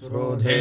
श्रुधे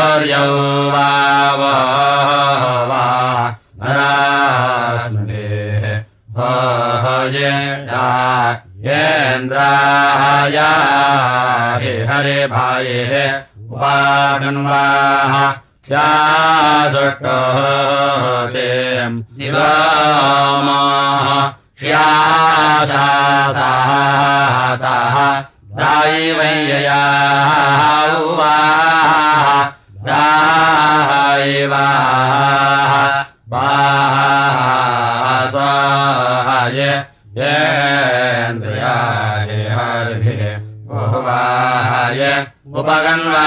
हर्य वा हरा स्नुतेः हयेन्द्रा हे हरे भाये वागन्वाः स्यादटेम् शिवामासा दायि यया उवाहा शायवाहा वाय हेन्द्रयाय हर्हि वोह वाय उपगन्वा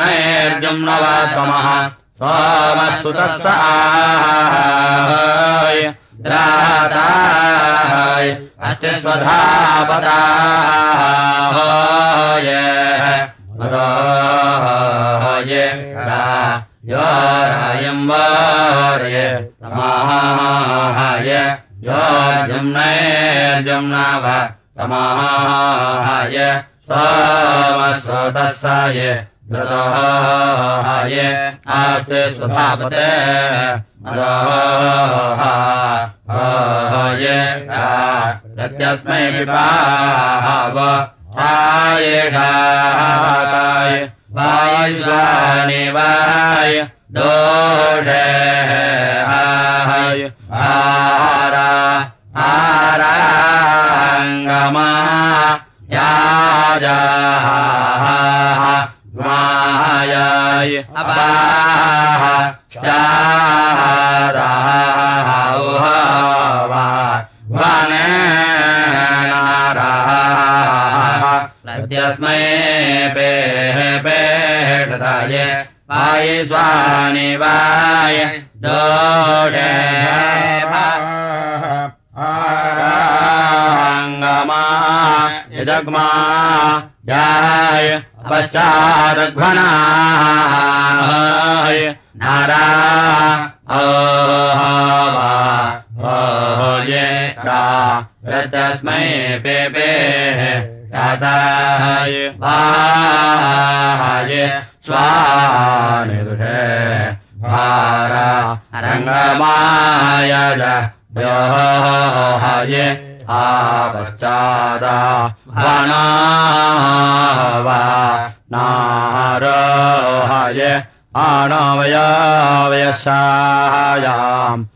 नैद्यं नव समः सम अस्ति स्वधापदाय राय अस्य स्वधाय रय रामय वों नै जम् नव समहाय। स्वमस्वतस्याय धृतोहाय आस्ते स्वधापते मदोहाय प्रत्यस्मै विपाव आयेषाय वायुसानि वाय दोषे हाय आरा आराङ्गमा याजाः याय अपाः चारा सत्यस्मै पेह पेटाय पाये स्वानि वाय दोषे जग् मा दाय पश्चादघ्वनाय नारा ये तस्मै पेपे दाताय वाय स्वानिदुषे भारा रङ्गमाय व्योहाय आपश्चादा वना वा नारोहाय आणवयावयसायाम्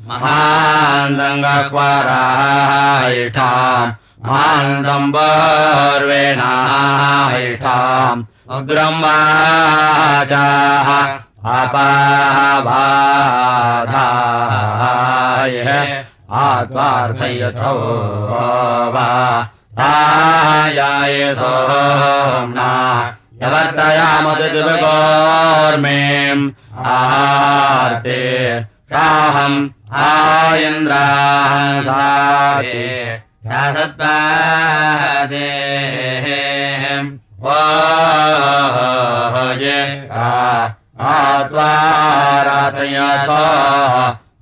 महान्दङ्गक्वरायिठाम् मान्दम्बर्वेणायिठाम् उग्रम् वाचाः अपाबाधाय आत्वार्थयथो वा आयायथ यगत्तयामदिर्मेम् आ ते शाहम् आहन्द्राहे सा सेहेहम् आथयथ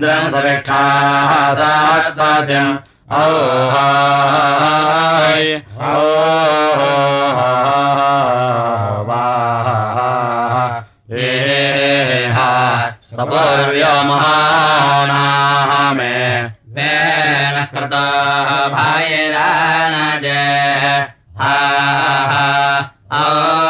इन्द्रम् सविष्ठाः सात्पाद्यम् ओहाय वा एहा सपर्यो महानाः मे वेन कृता भायरानज हा। आए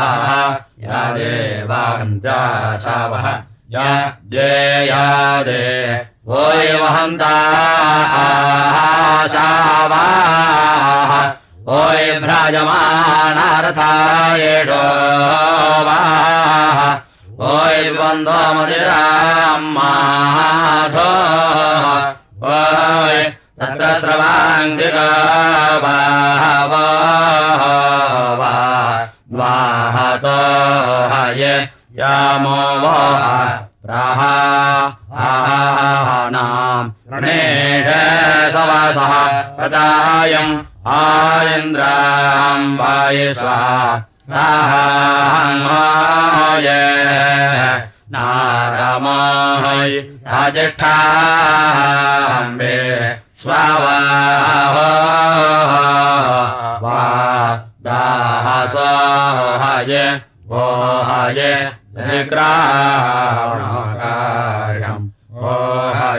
जादे वो महान्ताय भ्राजमानारथाय डो वाय बन्द्वा मिराम्माधो हो यवाहतो ह य यामो वा प्राहानाम् रणेश सवासः प्रदायम् आयन्द्राम् वाय स्वाहा साहाय नारमाय साज्येष्ठाम्बे स्वावाहो वा दाहसोहय ओहय ्राणा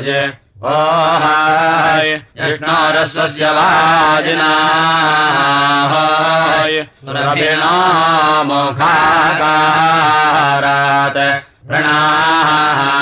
याय ओहाय यष्णारस्वस्य हाय रमो प्रणाः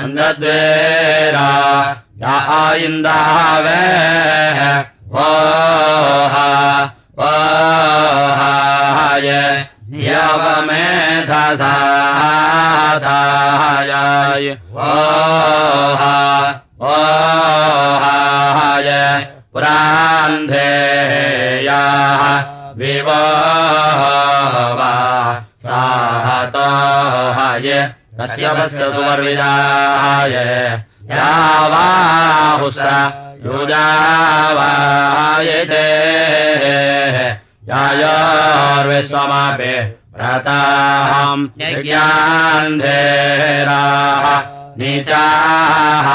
अन्दद्वेरा या इन्दावे वाहाय यवमेधसाधाय वाहा वाहाय पुरान्धेयाः विवावा साहताय कस्य वस्य सुवर्विदाय यावाहुस युजावायते यायोर्विश्वमपि व्रताहम् यज्ञान्धेराः नीचाः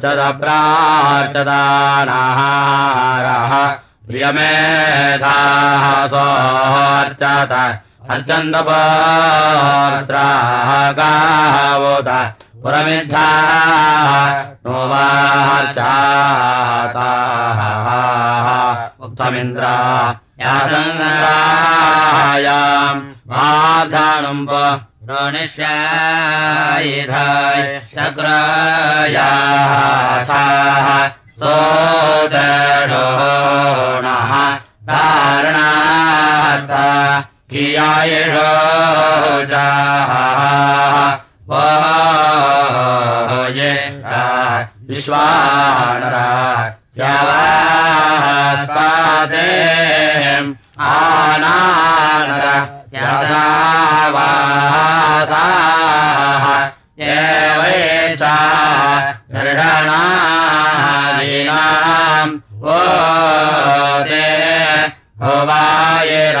अचदप्रार्चदानाहारः प्रियमेधाः मेधाः सौर्चात अर्चन्द पत्रागा वोद पुरमेवार्चा ता उत्तमिन्द्रा याचन्दरायाम् आधानुम्ब रोणिष्यायिधाय शग्रायाथाः सोदडोणः कारणाथ कियायिषोजाः ये वायुर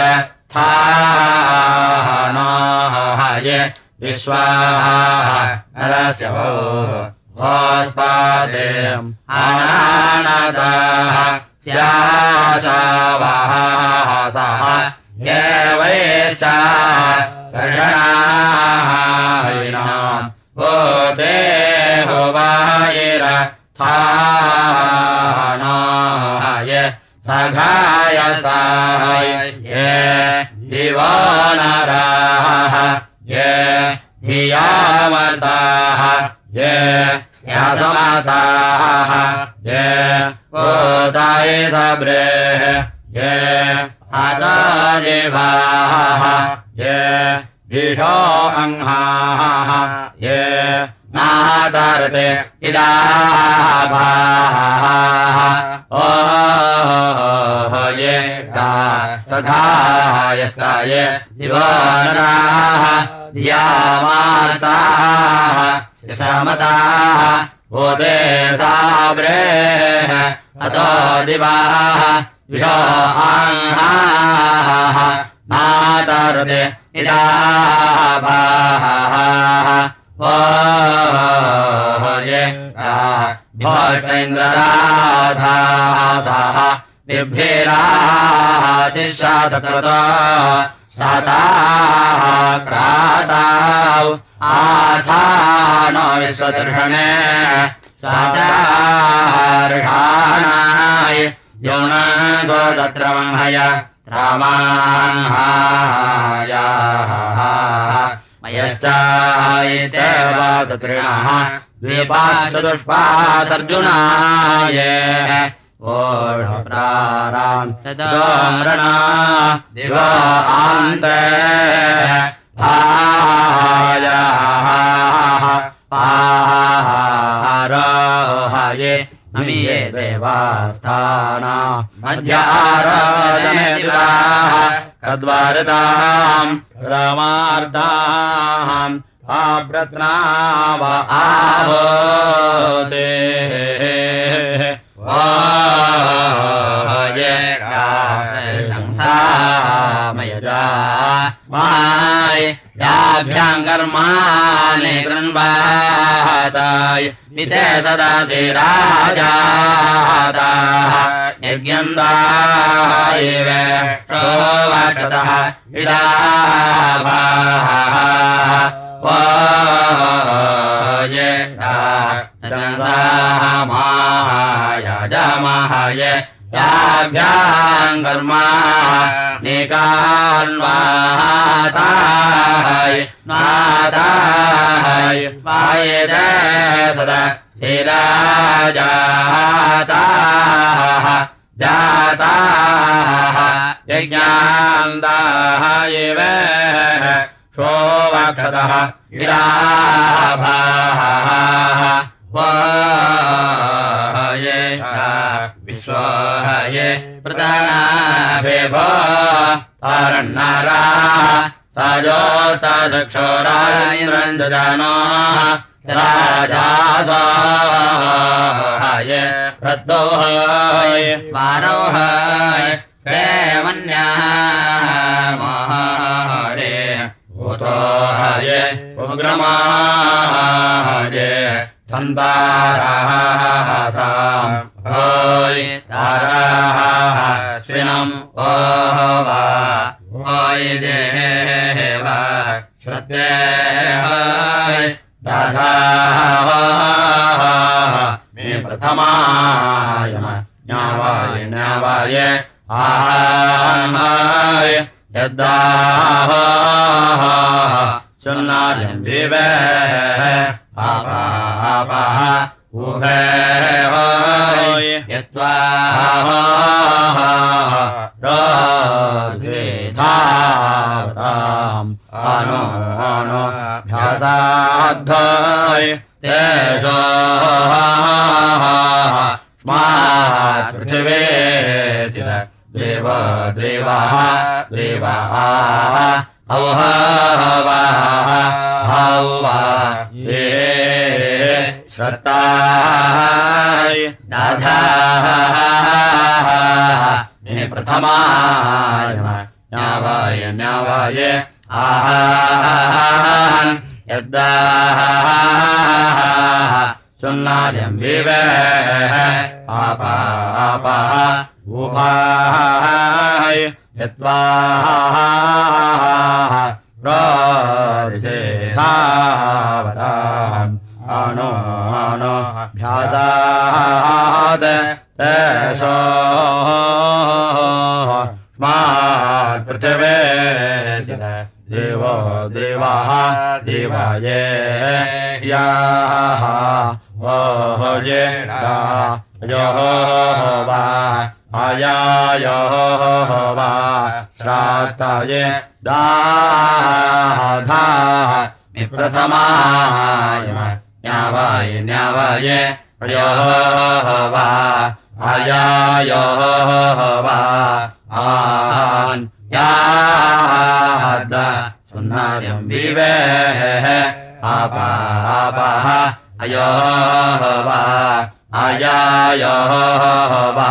स्थाना ह ये विश्वाहा रसवो अनानदाः स्यावाहा य वैश्च कयना वो दे हो सघायसाय। ये दिवानराः ये धियामताः। ये यासमाताः ये ओताय सब्रेः। ये आदाजिभाः ये दिशो अङ्हाः ये नातारते इदाभाः ओ ये सखायस्ताय दिवानाः धियामाताः शमताः भूते साब्रेः अतो दिवाः। विशो आङ्हाः नातारते इदाभाः भोष्टेन्द्रराधासाः बिभ्येराचिशातकृता शाताः क्राताौ आथान विश्वदर्शने शाचार्षाणाय योन स्वदत्रमहय रामाहायाः मयश्चायिते वाततृणः। द्वीपाश्चतुष्पादर्जुनाय। ओषप्राराम् तदोमृणा दिवा आन्ते। भायाः नमिये देवास्थाना। दिवाः कद्वारताम् रमार्ताम् आव्रत्नाव आवोते याभ्याम् कर्माणि कृण्वाताय इते सदासि राजाताः यज्ञन्दायैव ये माय याभ्याम् कर्मा निकान्वाताय नादाय पायेत सदा श्रीराजाताः जाताः यज्ञान्दाः एव शोवक्षतः इराभाः ये स्वाहाय प्रता नाजोताक्षोराय रञ्जान राजाहाय प्रदोहाय मानोहाय श्रेमन्याः महाय प्रतो ग्रमाय सन्दा यद्दाः सुन्नार्यम् विवे आपा आपाः ऊहाय यत्त्वाः रोधिधावताम् अनो अनोभ्यासाद तेषो स्मात् पृथिवे देवो देवाः, देवाये याः ओह ये योः वा आयायोः वा श्राताये दाधाः प्रथमाय न्यावाय न्यावाय प्रयोः वा आयायोः वा आन् याद सुन्नार्यम् विवे आपाः अयोः वा आयायोः वा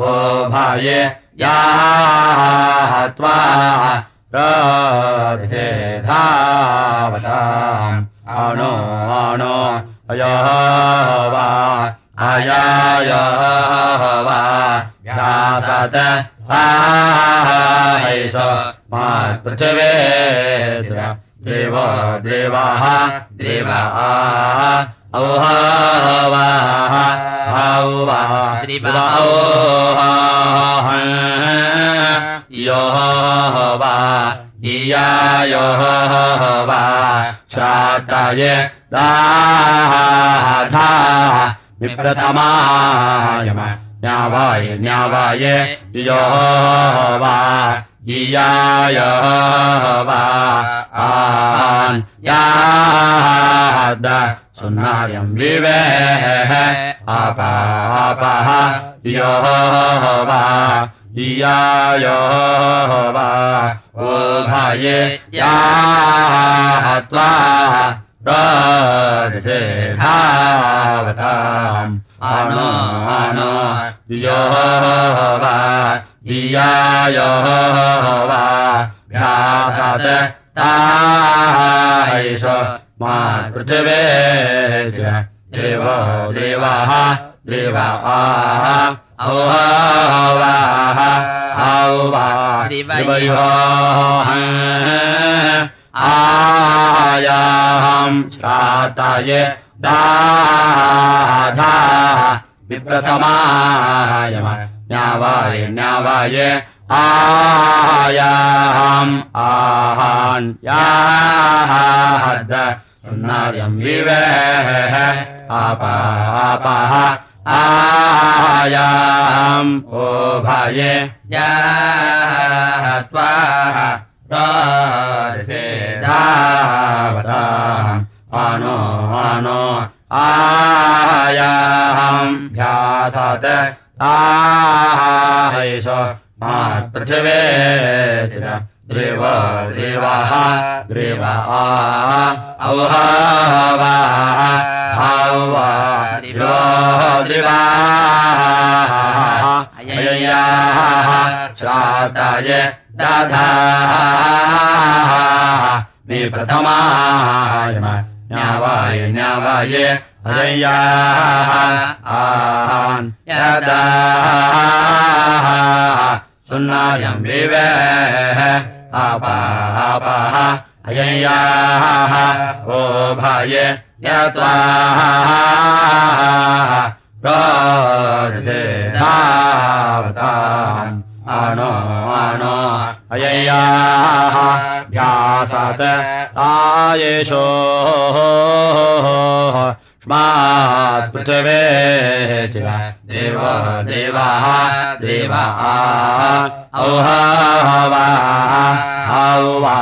ओ भाये याः त्वा रोधे धावताम्। अणो अणो अयोः वा आयायोः वा व्यासत आयैष मात्पृथिवे देव देवाः देवाः औहावाः हौवाः श्रीवाह योः वा इयायोः वा श्राताय दाधा विप्रथमाय न्यावाय न्यावाय, योः वा इयायोः वा। आन् याद सुन्नार्यम् विवे आपापः। योः वा वा। याः त्वा धावताम् अणो अणो योः वा इयायोः वा भ्यासात् तायिष। मा पृथिवे च। देवो देवाः देवा औवाः औवा दिवयो आयाम् श्राताय दाधा विप्रथमाय न्यावाय न्यावाय आयाम् आहान्याहद सुन्नार्यम् विवेः आपापाः आयाम् ओ भाये त्वा धावताम् आनो आयाम् भ्यासात् आहैष मात्पृथिवे देव देवाः देवा औहावाः हावा दिवो अययाः श्राताय दधाः मे प्रथमाय न्यावाय न्यावाय अययाः आहान् यदाः सुन्नायम् विवेः आपापाः अययाः ओ भाय यत्वाः आनो आनो अययाः भ्यासात् आयेषो। स्मात् पृथिवे देव देवाः देवाः औहावाः औवा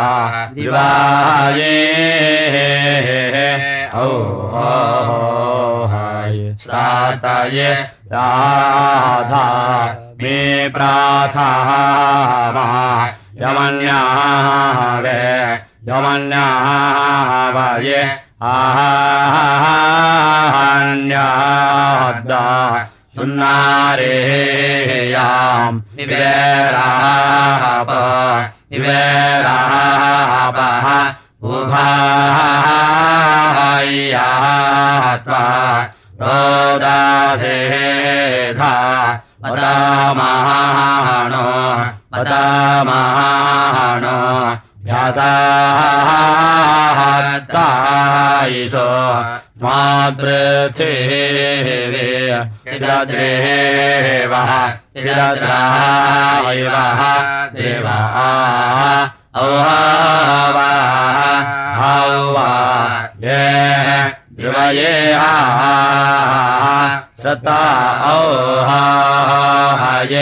दिवाये औहाय राधा मे प्राथामा यमन्यावे यमन्यावये आहान्याद्दा सुन्नारेयाम् निवेराप निवेरापः उभायात्वा रोदासेधा पदामानो पदामानो व्यासायिषो मातृथिवे चिरद्रेवः चिरद्रायवः देवा ये श्रता औहाय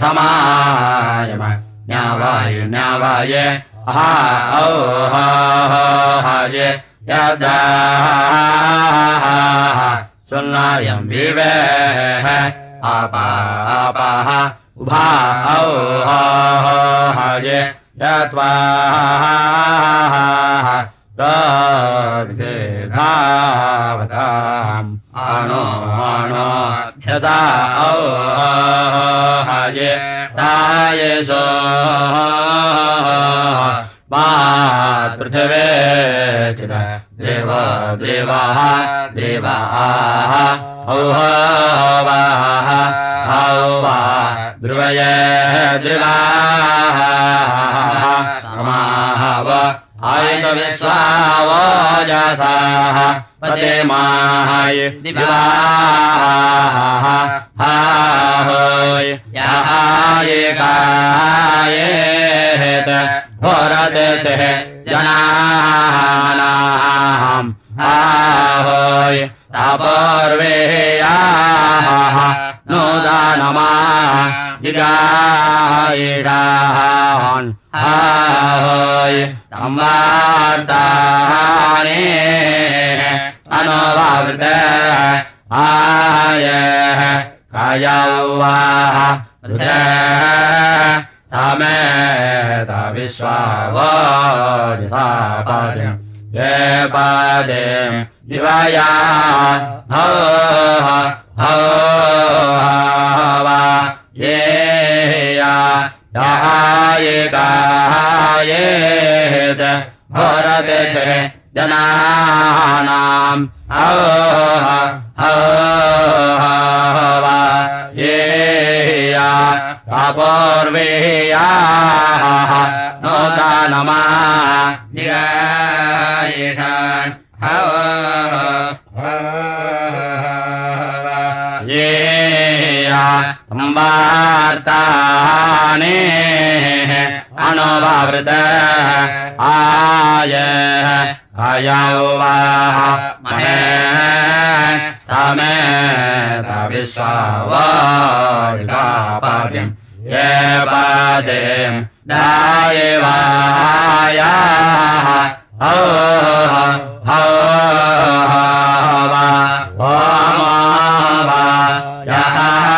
समायम न्यावाय न्यावाय हा ओः हाय यदा सुन्नायम् विवेः आपाः उभाय जा धावताम् अणोणोसा ओः ये य स्वा पृथ्वे चिवा देवाः देवाः देवा हौ वा हवा द्रुवय समा आयत विश्वावोजसाः पते माय दिवाः हाहोय यायेकायेत घोरदेशः जनानाम् आहोय तापर्वेयाः नोदानमा जिगायिडान् आहोय संवार्ताने अनोवावृत आय कायौवाः समेत विश्वावोदिसापादिम् ये पादिम् दिवाया हो ये या याहायेत जनानाम् अह ये या सपोर्वेयाः नो दानमा निगायेषान् वार्तानि अनुवावृत आय अयौ वा महे समेत विश्वावादिम् ये पादिम् दायवायाः हो हो वा वा भुरदे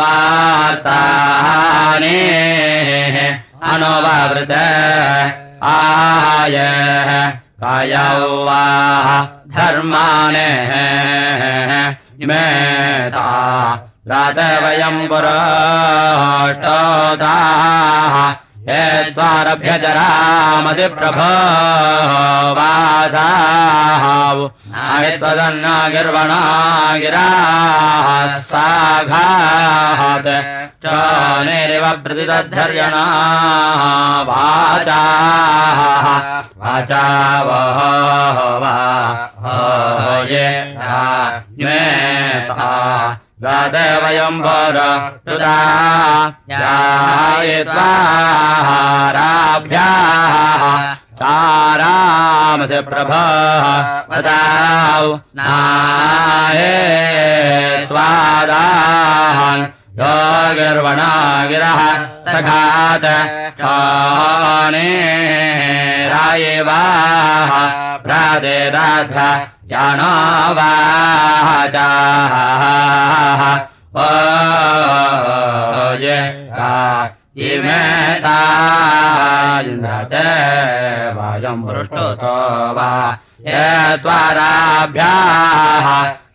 संवार्तानि अनुवावृत आय कायौ वा धर्माणे इमेता रातवयम् पुरोष्टोदाः यद्वारभ्य जरामति प्रभो वासाः गिर्वणा गिराः साघात् च निरिव प्रतिदद्धर्यणा वाचाः। वाचा वा ये मेता गादवयम् वर तुदा यायित्वाराभ्याः तारामसि प्रभः वदाौ नाये योगिर्वणा गिरः सखात क्षाने रायवाः प्रादेदाथ यानो वाचाः ओ ये इमेता इन्द्रते वायम् पृष्टुतो वा। ये त्वाराभ्याः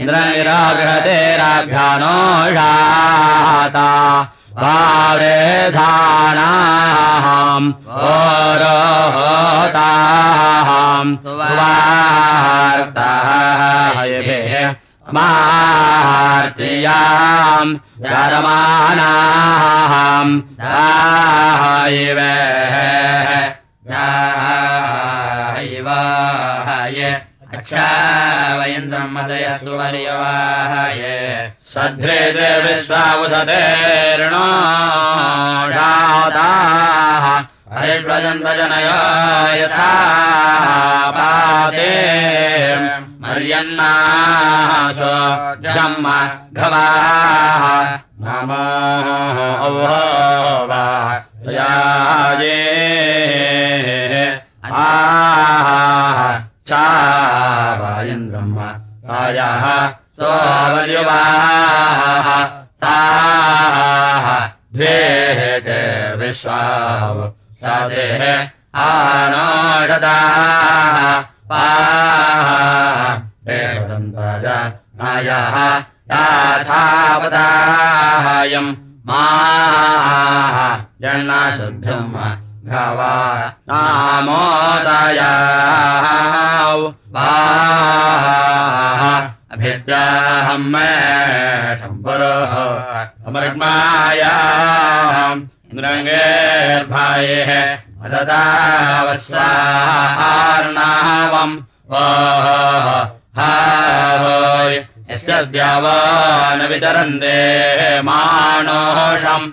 इन्द्रनिरागृहतेराभ्यानोषाता वारेधानाहम् ओरोहोताहम् सुवार्तायभिः मार्तियाम् जरमानाहम् दायिवे दायिवाय वयं मदय सुवर्यवाहये सध्रे सतेरणो हरिष्वचन्द्रजनयो यथा पादे मर्यन्नाशो जम्म घवाः माधवामो वा याये। आ चावायन्द्रम् कायाः सोऽवर्युवाः ताः द्वे च विश्वाव सदेः आनोषदाः। पाः देवदन्ताय नायाः याथावदायम् माः जन्नाशुद्धम् ोदाया अभेत्याहम्मे शम्बरो अयाम्भायैः मददावस्याम् वा हा होय यस्य द्यावान वितरन् दे माणोषम्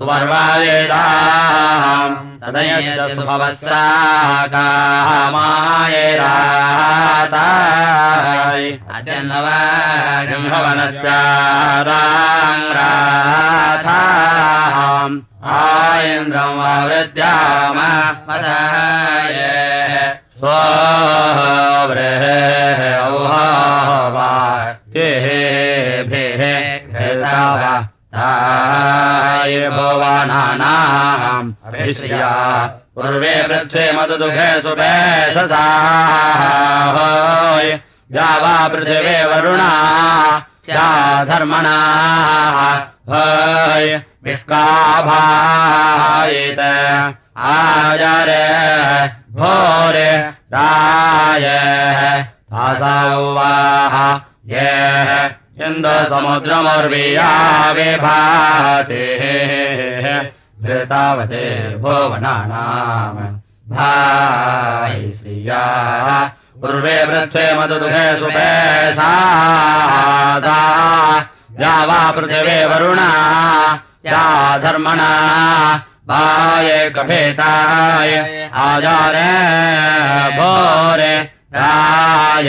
सुमर्वाय राम् तदयस्या का माय राताय अजन्नव जम्भवनस्यान्द्रम् आवृत्या मय स्वा वृहवा भुवनानाम् अभिश्रिया। पूर्वे पृथ्वे मधुदुःखे सुभे ससाहोय जावा पृथिवे वरुणा। स्याधर्मणाः होय। विष्काभायित। आजरे भोरे राय। तासौवाः ये इन्दसमुद्रमर्विया विभाते। धृतावते भुवनानाम्। भाय श्रिया। पूर्वे पृथ्वे मधुदुहे सुभे सा या वा पृथिवे वरुणा। या धर्मणा। वाये कफेताय। आजारे भोरे। राय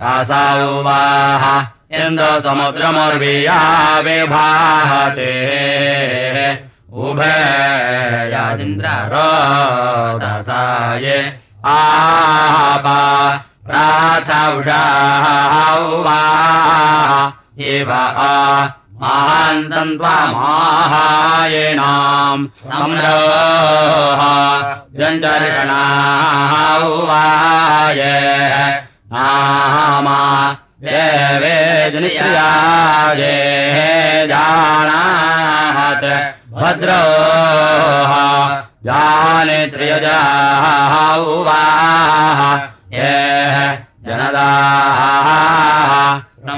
तासाउवाः इन्द्रसमुद्रमुर्वीयाविभाते इन्द्र समुद्रमुर्विया विभाते उभय इन्द्र महान्तम् आपा प्राचावा महान्तर्षणाः जा उवाः। ये जनदाः।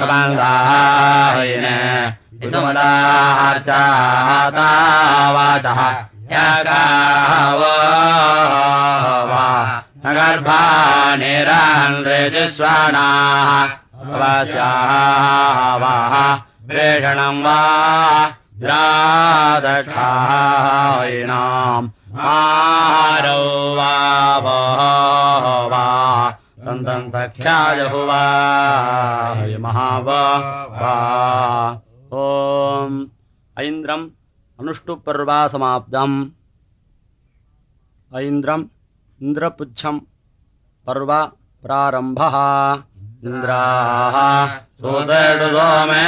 बान्धाः चाता वाचः य गर्भा निरान् स्वर्णा वा। प्रेषणम् वा। द्रादक्षायिनाम् आरौ वा वा तन्तम् सख्याजहुवा महावा वा। ॐ। ऐन्द्रम् अनुष्टुपर्वा समाप्तम् ऐन्द्रम् इन्द्रपुच्छम् पर्व प्रारम्भः। इन्द्राः सुदृढो मे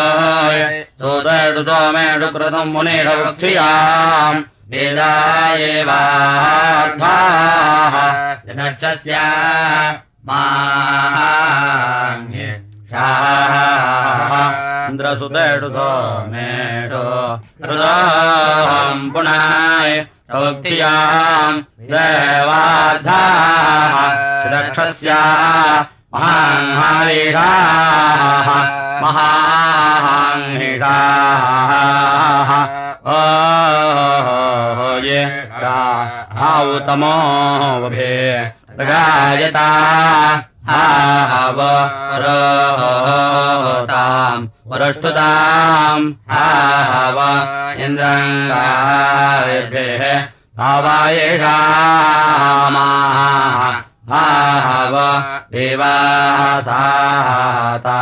श्रुतो मेडु कृतम् पुने रोक्षाम् वेदायवाः दक्षस्याः इन्द्र सुते श्रुतो मेडो कृताम् पुनः रौक्म् देवाधाः दक्षस्याः महा ये गा हौतमो भे गायता हा वरताम् प्रष्टुताम् हा हव इन्द्राङ्गायभे हवाय धा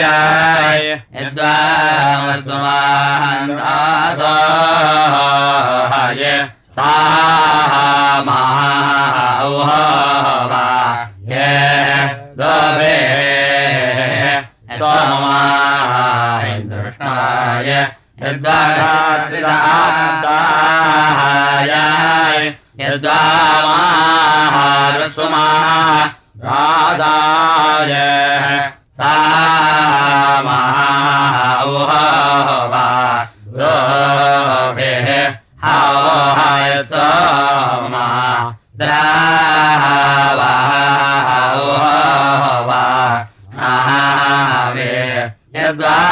या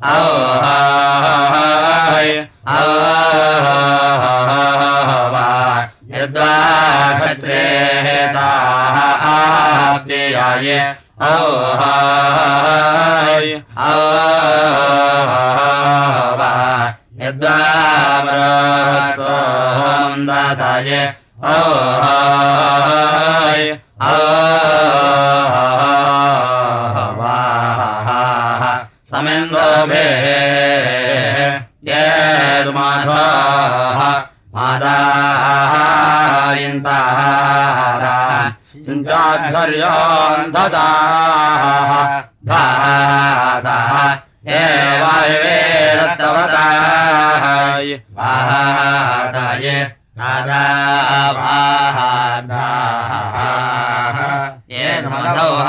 ओ हाय ओ हवाय ओ हाय ओ हाय समेन्दोभे येदुमाधाः मादायन्तारा चिन्ताध्वर्योऽन्धसाः धासः एवायवेदत्तवताय वादाय सादा वादाः ये धमधौः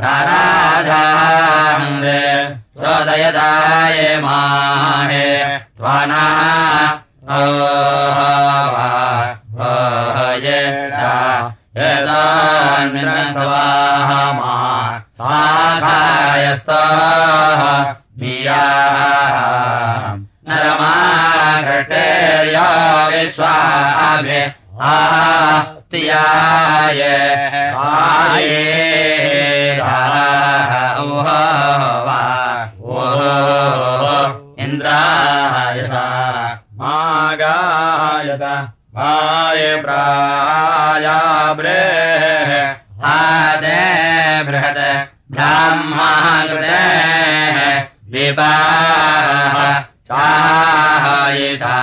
राधादय धाय माहे। हे त्वा न वाय स्वाहा स्वाधाय स्वाहा प्रिया न रमा घटे आये। ओहो वा। ओहो इन्द्राय मा गाय माया बृहदे बृहद ब्राह्म विवाह स्वायधा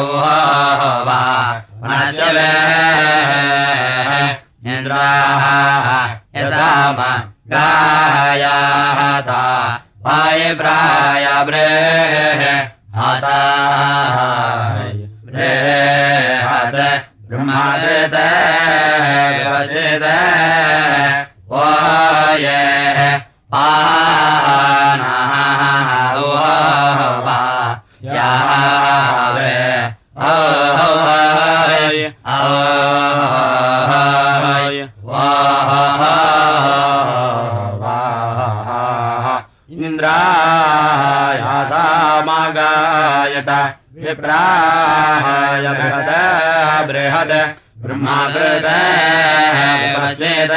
ओह वा। इन्द्राः यथाम गायाः ता वायप्राय बृह हाताय बृहद ब्रह्मादृत ओहय सामगायत विप्राय बृहद बृहद ब्रह्मादृत विवचित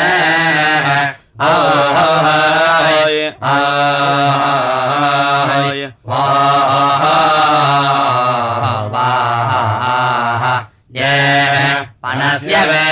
ओहय ओहय वाह ये पनस्य वे।